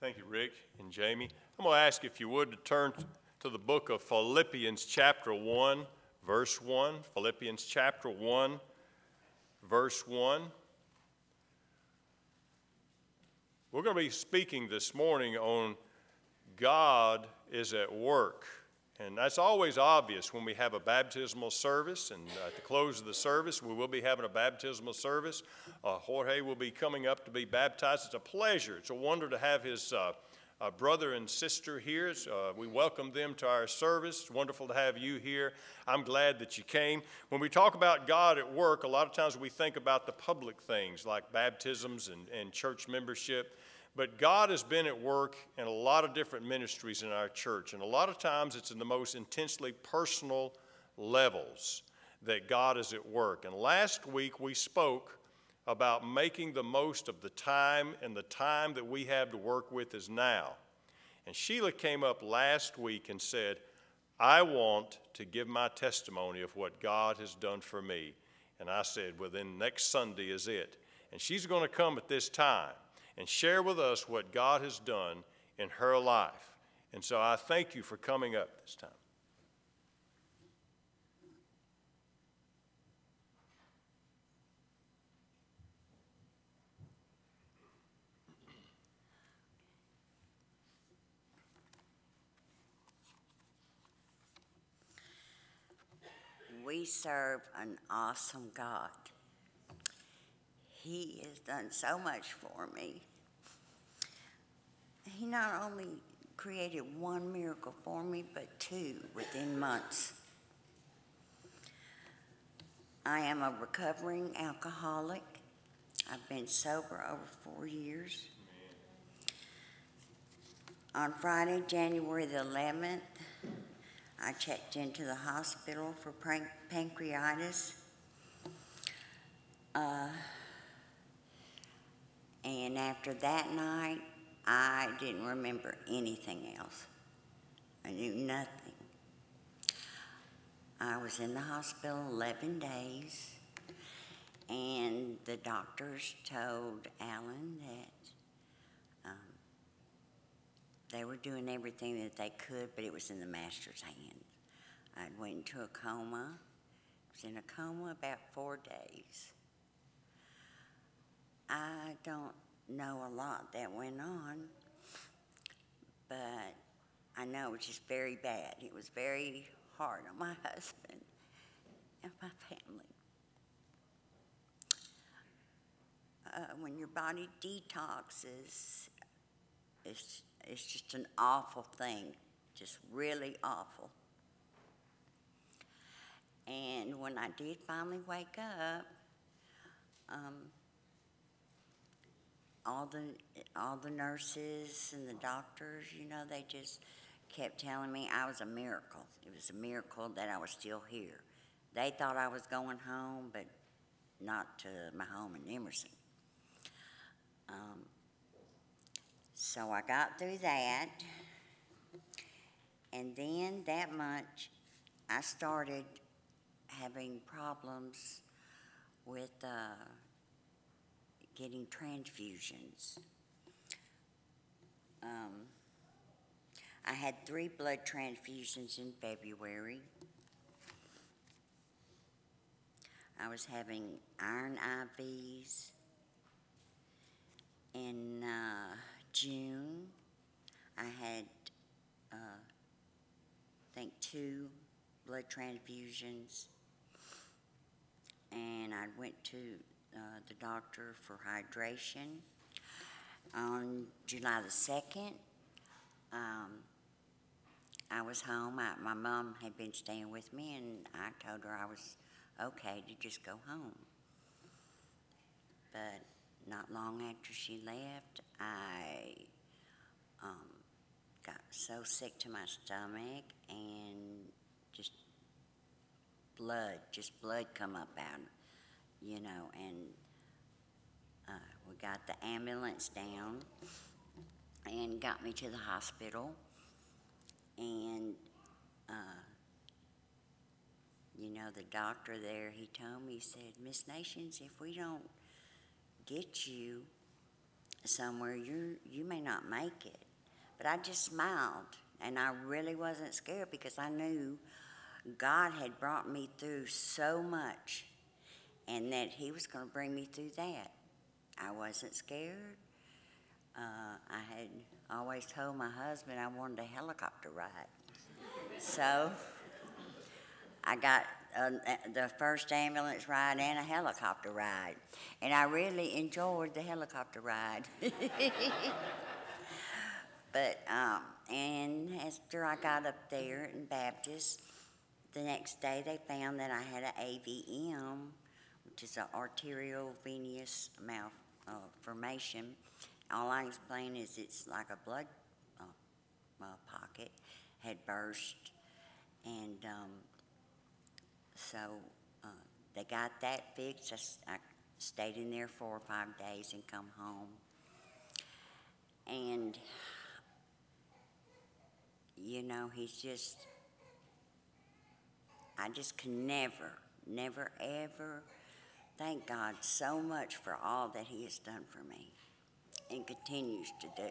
Thank you, Rick and Jamie. I'm going to ask if you would to turn to the book of Philippians, chapter 1, verse 1. Philippians, chapter 1, verse 1. We're going to be speaking this morning on God is at work. And that's always obvious when we have a baptismal service. And at the close of the service, we will be having a baptismal service. Uh, Jorge will be coming up to be baptized. It's a pleasure, it's a wonder to have his uh, uh, brother and sister here. Uh, we welcome them to our service. It's wonderful to have you here. I'm glad that you came. When we talk about God at work, a lot of times we think about the public things like baptisms and, and church membership. But God has been at work in a lot of different ministries in our church, and a lot of times it's in the most intensely personal levels that God is at work. And last week we spoke about making the most of the time, and the time that we have to work with is now. And Sheila came up last week and said, I want to give my testimony of what God has done for me. And I said, Well, then next Sunday is it. And she's going to come at this time and share with us what God has done in her life. And so I thank you for coming up this time. We serve an awesome God. He has done so much for me. He not only created one miracle for me, but two within months. I am a recovering alcoholic. I've been sober over four years. On Friday, January the 11th, I checked into the hospital for pancreatitis. Uh, and after that night, I didn't remember anything else. I knew nothing. I was in the hospital 11 days, and the doctors told Alan that um, they were doing everything that they could, but it was in the master's hands. I went into a coma. I was in a coma about four days. I don't know a lot that went on, but I know it was just very bad. It was very hard on my husband and my family. Uh, when your body detoxes, it's, it's just an awful thing, just really awful. And when I did finally wake up, um, all the all the nurses and the doctors, you know, they just kept telling me I was a miracle. It was a miracle that I was still here. They thought I was going home, but not to my home in Emerson. Um, so I got through that, and then that much, I started having problems with. Uh, getting transfusions. Um, I had three blood transfusions in February. I was having iron IVs in uh, June. I had, uh, I think, two blood transfusions, and I went to uh, the doctor for hydration. On July the 2nd, um, I was home. I, my mom had been staying with me, and I told her I was okay to just go home. But not long after she left, I um, got so sick to my stomach and just blood, just blood come up out you know, and uh, we got the ambulance down and got me to the hospital. And, uh, you know, the doctor there, he told me, he said, Miss Nations, if we don't get you somewhere, you you may not make it. But I just smiled, and I really wasn't scared because I knew God had brought me through so much, and that He was going to bring me through that. I wasn't scared. Uh, I had always told my husband I wanted a helicopter ride, so I got uh, the first ambulance ride and a helicopter ride, and I really enjoyed the helicopter ride. but um, and after I got up there in Baptist, the next day they found that I had an AVM, which is an arterial venous malformation. All I explain is it's like a blood uh, uh, pocket had burst, and um, so uh, they got that fixed. I I, stayed in there four or five days and come home. And, you know, he's just, I just can never, never, ever thank God so much for all that he has done for me and continues to do.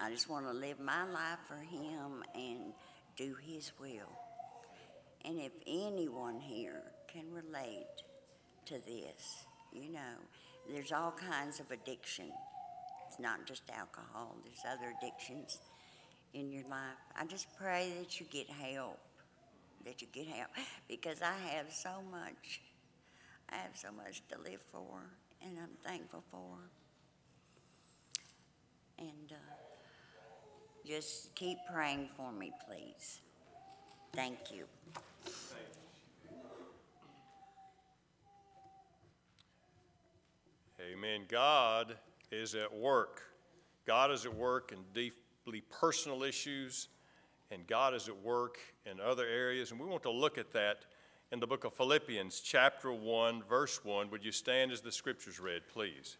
I just want to live my life for him and do his will. And if anyone here can relate to this, you know, there's all kinds of addiction. It's not just alcohol, there's other addictions in your life. I just pray that you get help, that you get help, because I have so much, I have so much to live for, and I'm thankful for. And uh, just keep praying for me, please. Thank you. Amen. God is at work. God is at work in deeply personal issues, and God is at work in other areas. And we want to look at that in the book of Philippians, chapter 1, verse 1. Would you stand as the scriptures read, please?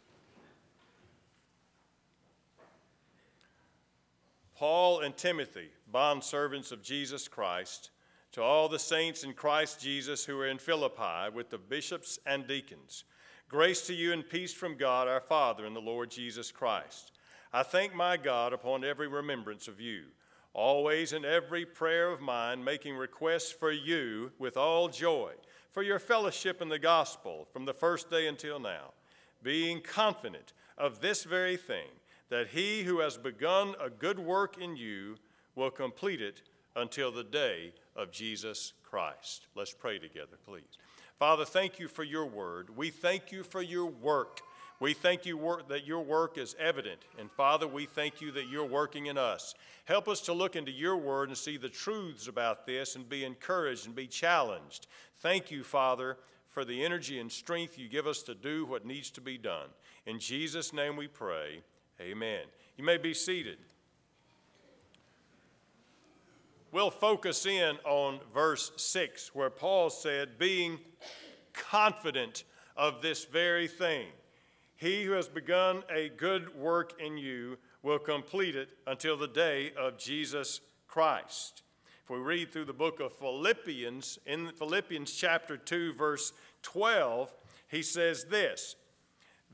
Paul and Timothy, bondservants of Jesus Christ, to all the saints in Christ Jesus who are in Philippi with the bishops and deacons. Grace to you and peace from God our Father and the Lord Jesus Christ. I thank my God upon every remembrance of you, always in every prayer of mine, making requests for you with all joy, for your fellowship in the gospel from the first day until now, being confident of this very thing, that he who has begun a good work in you will complete it until the day of Jesus Christ. Let's pray together, please. Father, thank you for your word. We thank you for your work. We thank you work, that your work is evident. And Father, we thank you that you're working in us. Help us to look into your word and see the truths about this and be encouraged and be challenged. Thank you, Father, for the energy and strength you give us to do what needs to be done. In Jesus' name we pray. Amen. You may be seated. We'll focus in on verse 6, where Paul said, Being confident of this very thing, he who has begun a good work in you will complete it until the day of Jesus Christ. If we read through the book of Philippians, in Philippians chapter 2, verse 12, he says this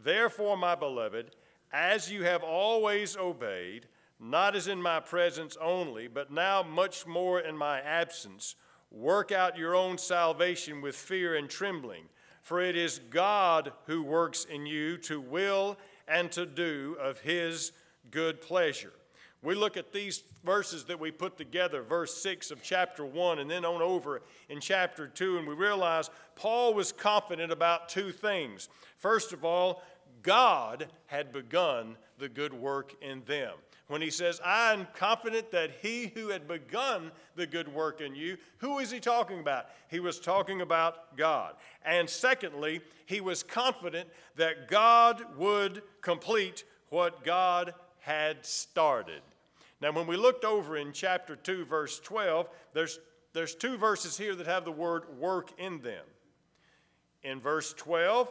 Therefore, my beloved, as you have always obeyed, not as in my presence only, but now much more in my absence. Work out your own salvation with fear and trembling, for it is God who works in you to will and to do of his good pleasure. We look at these verses that we put together, verse 6 of chapter 1, and then on over in chapter 2, and we realize Paul was confident about two things. First of all, God had begun the good work in them. When he says, I am confident that he who had begun the good work in you, who is he talking about? He was talking about God. And secondly, he was confident that God would complete what God had started. Now, when we looked over in chapter 2, verse 12, there's, there's two verses here that have the word work in them. In verse 12,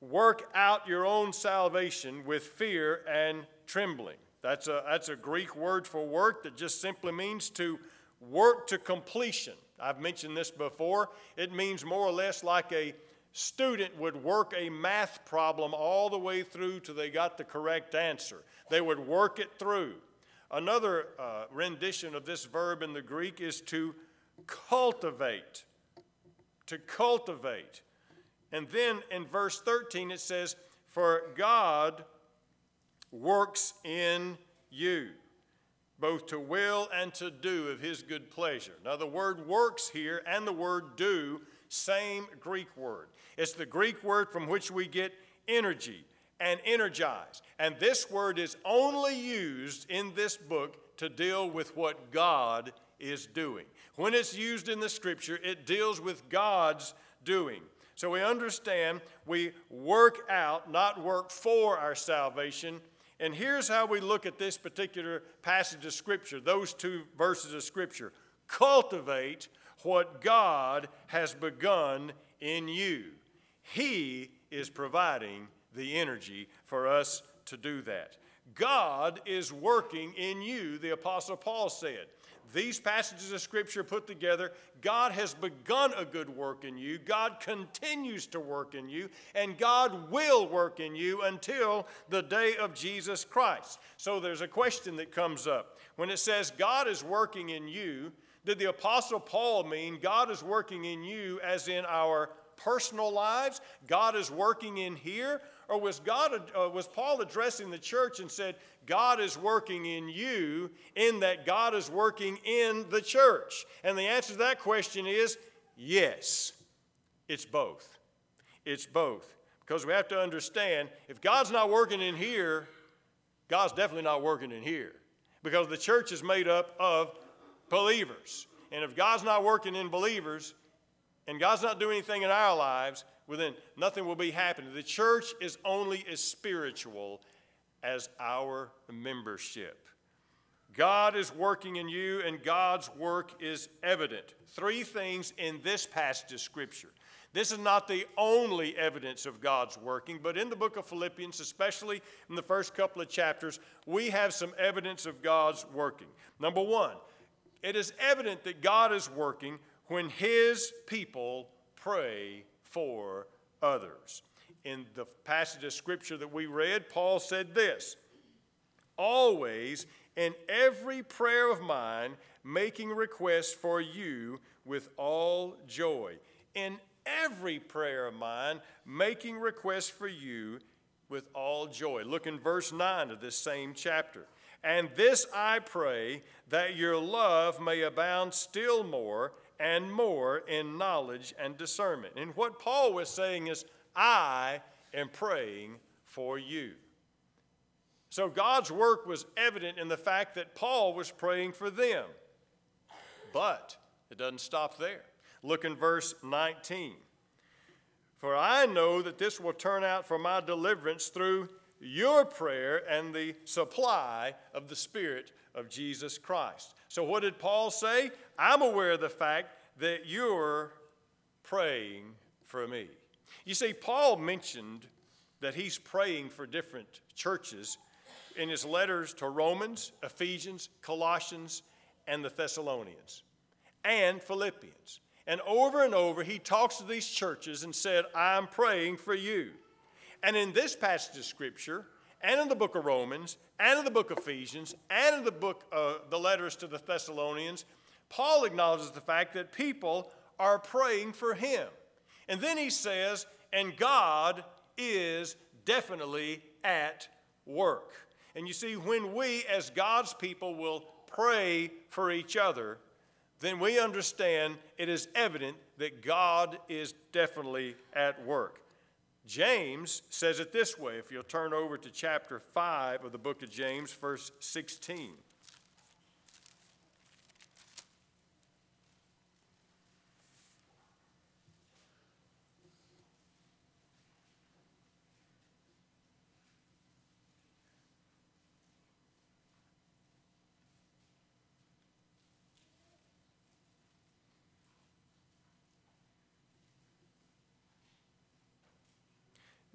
work out your own salvation with fear and trembling. That's a, that's a Greek word for work that just simply means to work to completion. I've mentioned this before. It means more or less like a, student would work a math problem all the way through till they got the correct answer. They would work it through. Another uh, rendition of this verb in the Greek is to cultivate. To cultivate. And then in verse 13 it says, For God works in you, both to will and to do of his good pleasure. Now, the word works here and the word do, same Greek word. It's the Greek word from which we get energy and energize. And this word is only used in this book to deal with what God is doing. When it's used in the scripture, it deals with God's doing. So we understand we work out, not work for our salvation. And here's how we look at this particular passage of scripture, those two verses of scripture. Cultivate what God has begun in you. He is providing the energy for us to do that. God is working in you, the Apostle Paul said. These passages of Scripture put together, God has begun a good work in you, God continues to work in you, and God will work in you until the day of Jesus Christ. So there's a question that comes up. When it says God is working in you, did the Apostle Paul mean God is working in you as in our personal lives? God is working in here? Or was, God, uh, was Paul addressing the church and said, God is working in you in that God is working in the church? And the answer to that question is yes, it's both. It's both. Because we have to understand if God's not working in here, God's definitely not working in here. Because the church is made up of believers. And if God's not working in believers, and God's not doing anything in our lives, well, then nothing will be happening. The church is only as spiritual as our membership. God is working in you, and God's work is evident. Three things in this passage of Scripture. This is not the only evidence of God's working, but in the book of Philippians, especially in the first couple of chapters, we have some evidence of God's working. Number one, it is evident that God is working when His people pray for others. In the passage of scripture that we read, Paul said this Always, in every prayer of mine, making requests for you with all joy. In every prayer of mine, making requests for you with all joy. Look in verse 9 of this same chapter. And this I pray, that your love may abound still more and more in knowledge and discernment. And what Paul was saying is, I am praying for you. So God's work was evident in the fact that Paul was praying for them. But it doesn't stop there. Look in verse 19. For I know that this will turn out for my deliverance through your prayer and the supply of the Spirit of Jesus Christ. So, what did Paul say? I'm aware of the fact that you're praying for me. You see, Paul mentioned that he's praying for different churches in his letters to Romans, Ephesians, Colossians, and the Thessalonians, and Philippians. And over and over, he talks to these churches and said, I'm praying for you. And in this passage of Scripture, and in the book of Romans, and in the book of Ephesians, and in the book, uh, the letters to the Thessalonians, Paul acknowledges the fact that people are praying for him. And then he says, and God is definitely at work. And you see, when we as God's people will pray for each other, then we understand it is evident that God is definitely at work. James says it this way if you'll turn over to chapter 5 of the book of James, verse 16.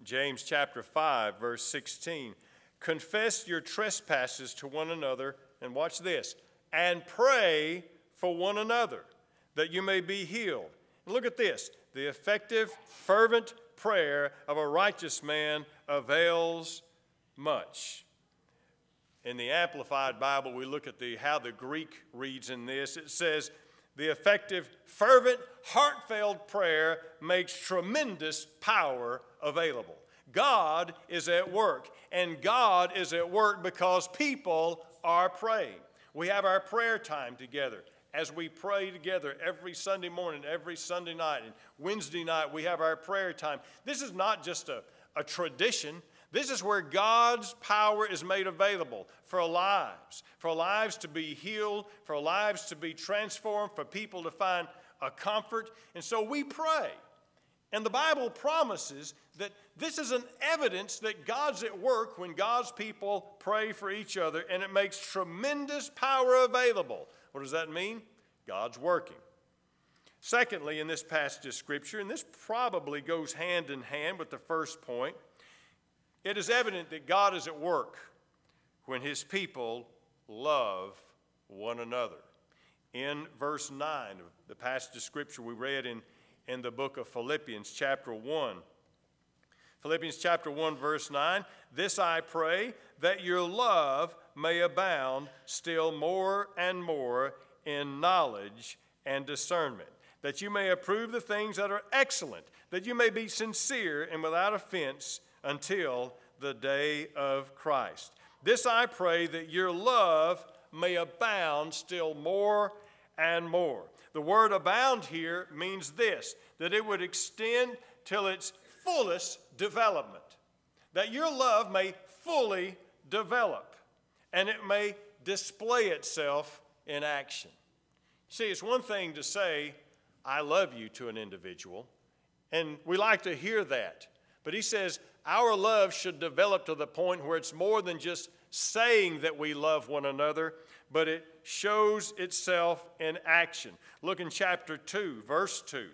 James chapter 5, verse 16. Confess your trespasses to one another, and watch this, and pray for one another that you may be healed. And look at this the effective, fervent prayer of a righteous man avails much. In the Amplified Bible, we look at the, how the Greek reads in this. It says, the effective, fervent, heartfelt prayer makes tremendous power available. God is at work, and God is at work because people are praying. We have our prayer time together as we pray together every Sunday morning, every Sunday night, and Wednesday night, we have our prayer time. This is not just a, a tradition. This is where God's power is made available for lives, for lives to be healed, for lives to be transformed, for people to find a comfort. And so we pray. And the Bible promises that this is an evidence that God's at work when God's people pray for each other, and it makes tremendous power available. What does that mean? God's working. Secondly, in this passage of Scripture, and this probably goes hand in hand with the first point, it is evident that God is at work when his people love one another. In verse 9 of the passage of Scripture we read in, in the book of Philippians, chapter 1, Philippians chapter 1, verse 9 This I pray, that your love may abound still more and more in knowledge and discernment, that you may approve the things that are excellent, that you may be sincere and without offense until the day of Christ. This I pray that your love may abound still more and more. The word abound here means this that it would extend till its fullest development, that your love may fully develop and it may display itself in action. See, it's one thing to say, I love you to an individual, and we like to hear that. But he says, our love should develop to the point where it's more than just saying that we love one another, but it shows itself in action. Look in chapter 2, verse 2.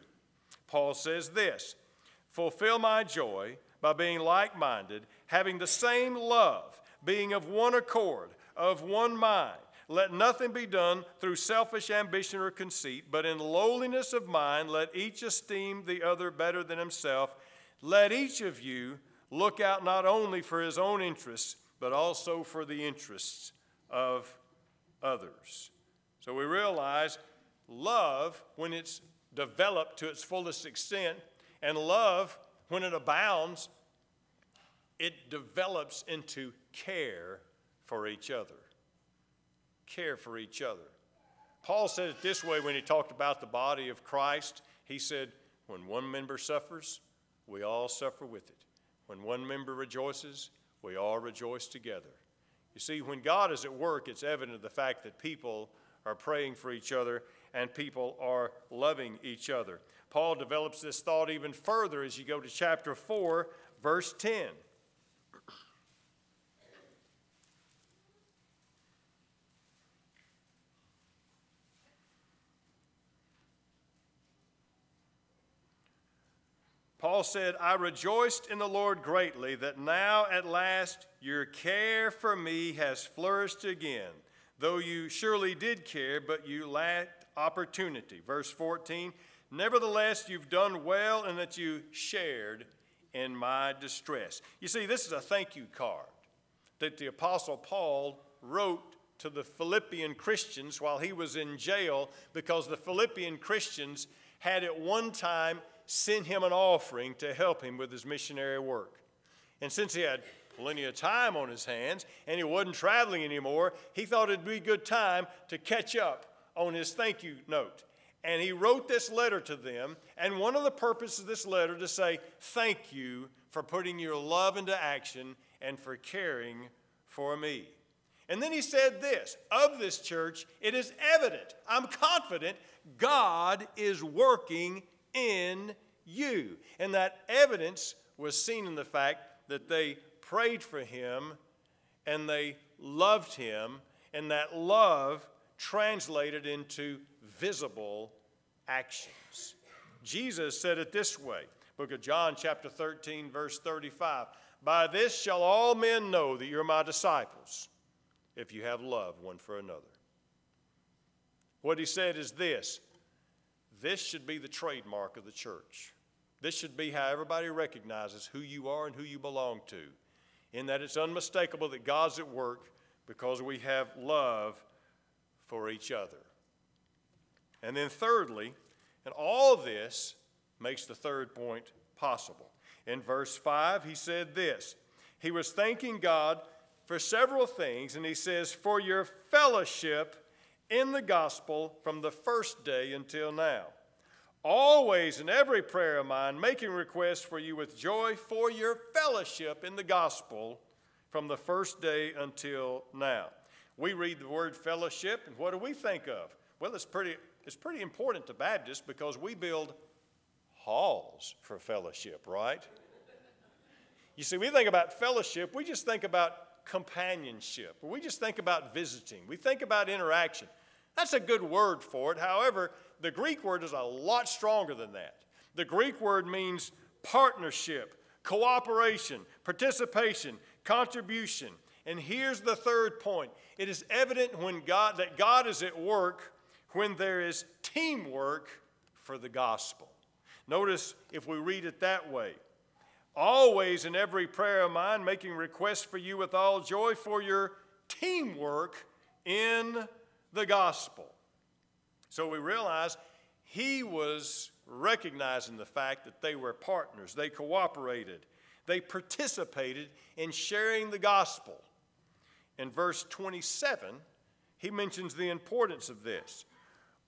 Paul says this Fulfill my joy by being like minded, having the same love, being of one accord, of one mind. Let nothing be done through selfish ambition or conceit, but in lowliness of mind, let each esteem the other better than himself. Let each of you look out not only for his own interests, but also for the interests of others. So we realize love, when it's developed to its fullest extent, and love, when it abounds, it develops into care for each other. Care for each other. Paul said it this way when he talked about the body of Christ. He said, When one member suffers, we all suffer with it. When one member rejoices, we all rejoice together. You see, when God is at work, it's evident of the fact that people are praying for each other and people are loving each other. Paul develops this thought even further as you go to chapter 4, verse 10. Paul said, I rejoiced in the Lord greatly that now at last your care for me has flourished again, though you surely did care, but you lacked opportunity. Verse 14, nevertheless, you've done well in that you shared in my distress. You see, this is a thank you card that the Apostle Paul wrote to the Philippian Christians while he was in jail because the Philippian Christians had at one time sent him an offering to help him with his missionary work. And since he had plenty of time on his hands and he wasn't traveling anymore, he thought it'd be a good time to catch up on his thank you note. And he wrote this letter to them, and one of the purposes of this letter to say, Thank you for putting your love into action and for caring for me. And then he said this of this church, it is evident, I'm confident, God is working in you. And that evidence was seen in the fact that they prayed for him and they loved him, and that love translated into visible actions. Jesus said it this way book of John, chapter 13, verse 35 By this shall all men know that you're my disciples, if you have love one for another. What he said is this this should be the trademark of the church. This should be how everybody recognizes who you are and who you belong to, in that it's unmistakable that God's at work because we have love for each other. And then, thirdly, and all this makes the third point possible. In verse 5, he said this He was thanking God for several things, and he says, For your fellowship in the gospel from the first day until now. Always in every prayer of mine, making requests for you with joy for your fellowship in the gospel from the first day until now. We read the word fellowship, and what do we think of? Well, it's pretty, it's pretty important to Baptists because we build halls for fellowship, right? You see, we think about fellowship, we just think about companionship, we just think about visiting, we think about interaction. That's a good word for it. However, the Greek word is a lot stronger than that. The Greek word means partnership, cooperation, participation, contribution. And here's the third point. It is evident when God that God is at work when there is teamwork for the gospel. Notice if we read it that way. Always in every prayer of mine, making requests for you with all joy for your teamwork in the gospel. So we realize he was recognizing the fact that they were partners, they cooperated, they participated in sharing the gospel. In verse 27, he mentions the importance of this.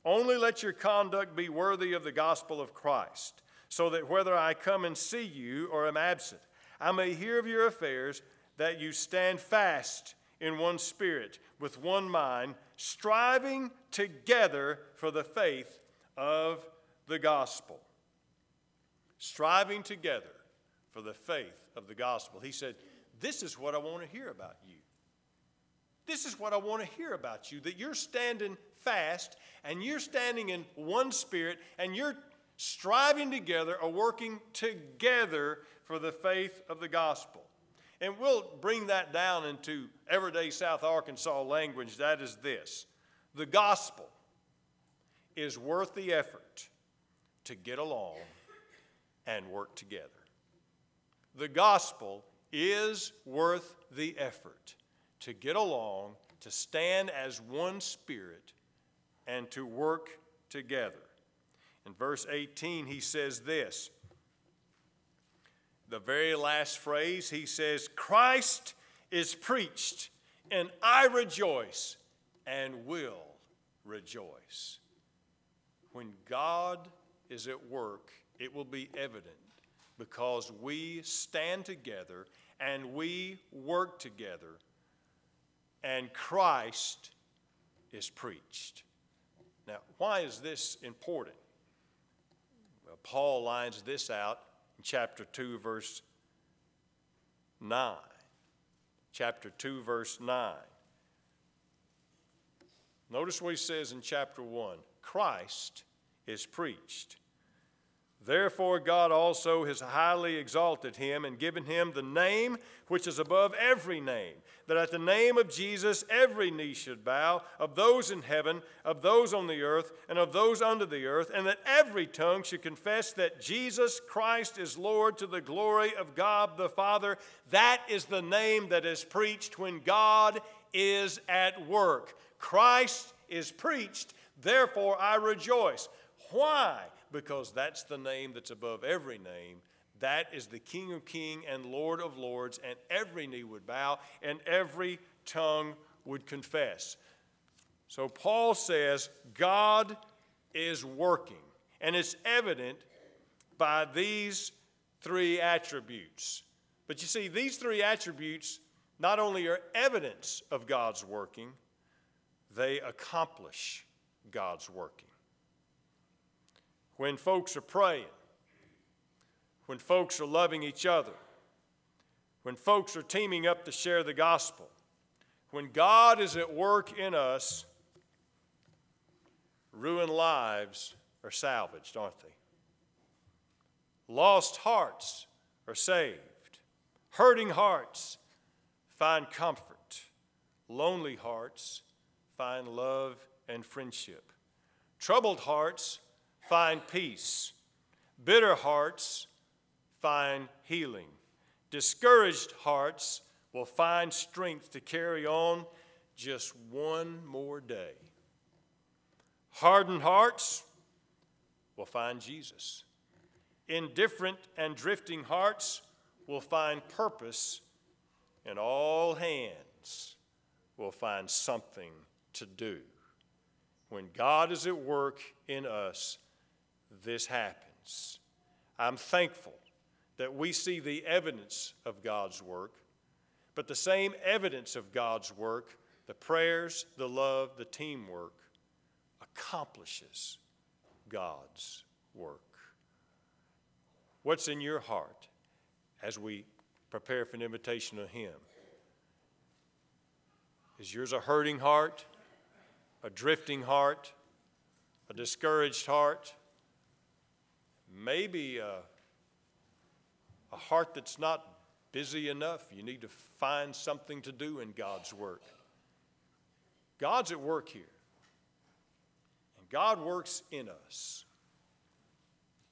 Only let your conduct be worthy of the gospel of Christ, so that whether I come and see you or am absent, I may hear of your affairs, that you stand fast in one spirit, with one mind, striving together for the faith of the gospel. Striving together for the faith of the gospel. He said, This is what I want to hear about you. This is what I want to hear about you that you're standing fast and you're standing in one spirit and you're striving together or working together for the faith of the gospel. And we'll bring that down into everyday South Arkansas language. That is this the gospel is worth the effort to get along and work together. The gospel is worth the effort to get along, to stand as one spirit, and to work together. In verse 18, he says this the very last phrase, he says, Christ is preached, and I rejoice and will rejoice. When God is at work, it will be evident because we stand together and we work together, and Christ is preached. Now, why is this important? Paul lines this out chapter 2, verse 9. Chapter 2, verse 9. Notice what he says in chapter 1 Christ is preached. Therefore, God also has highly exalted him and given him the name which is above every name, that at the name of Jesus every knee should bow, of those in heaven, of those on the earth, and of those under the earth, and that every tongue should confess that Jesus Christ is Lord to the glory of God the Father. That is the name that is preached when God is at work. Christ is preached, therefore I rejoice. Why? because that's the name that's above every name. That is the King of Kings and Lord of Lords, and every knee would bow and every tongue would confess. So Paul says God is working, and it's evident by these three attributes. But you see, these three attributes not only are evidence of God's working, they accomplish God's working when folks are praying, when folks are loving each other, when folks are teaming up to share the gospel, when God is at work in us, ruined lives are salvaged, aren't they? Lost hearts are saved. Hurting hearts find comfort. Lonely hearts find love and friendship. Troubled hearts find peace. Bitter hearts find healing. Discouraged hearts will find strength to carry on just one more day. Hardened hearts will find Jesus. Indifferent and drifting hearts will find purpose, and all hands will find something to do. When God is at work in us, this happens. I'm thankful that we see the evidence of God's work, but the same evidence of God's work, the prayers, the love, the teamwork, accomplishes God's work. What's in your heart as we prepare for an invitation of Him? Is yours a hurting heart, a drifting heart, a discouraged heart? Maybe a, a heart that's not busy enough. You need to find something to do in God's work. God's at work here. And God works in us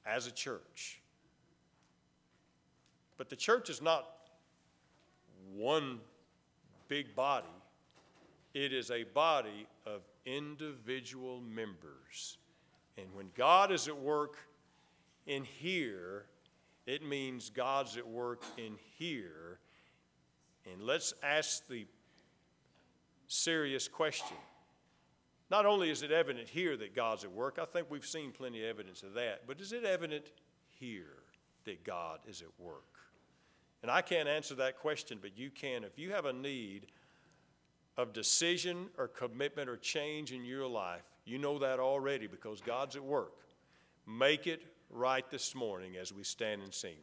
as a church. But the church is not one big body, it is a body of individual members. And when God is at work in here, it means God's at work in here. And let's ask the serious question. Not only is it evident here that God's at work, I think we've seen plenty of evidence of that, but is it evident here that God is at work? And I can't answer that question, but you can. If you have a need of decision or commitment or change in your life, you know that already because God's at work. Make it right this morning as we stand and sing.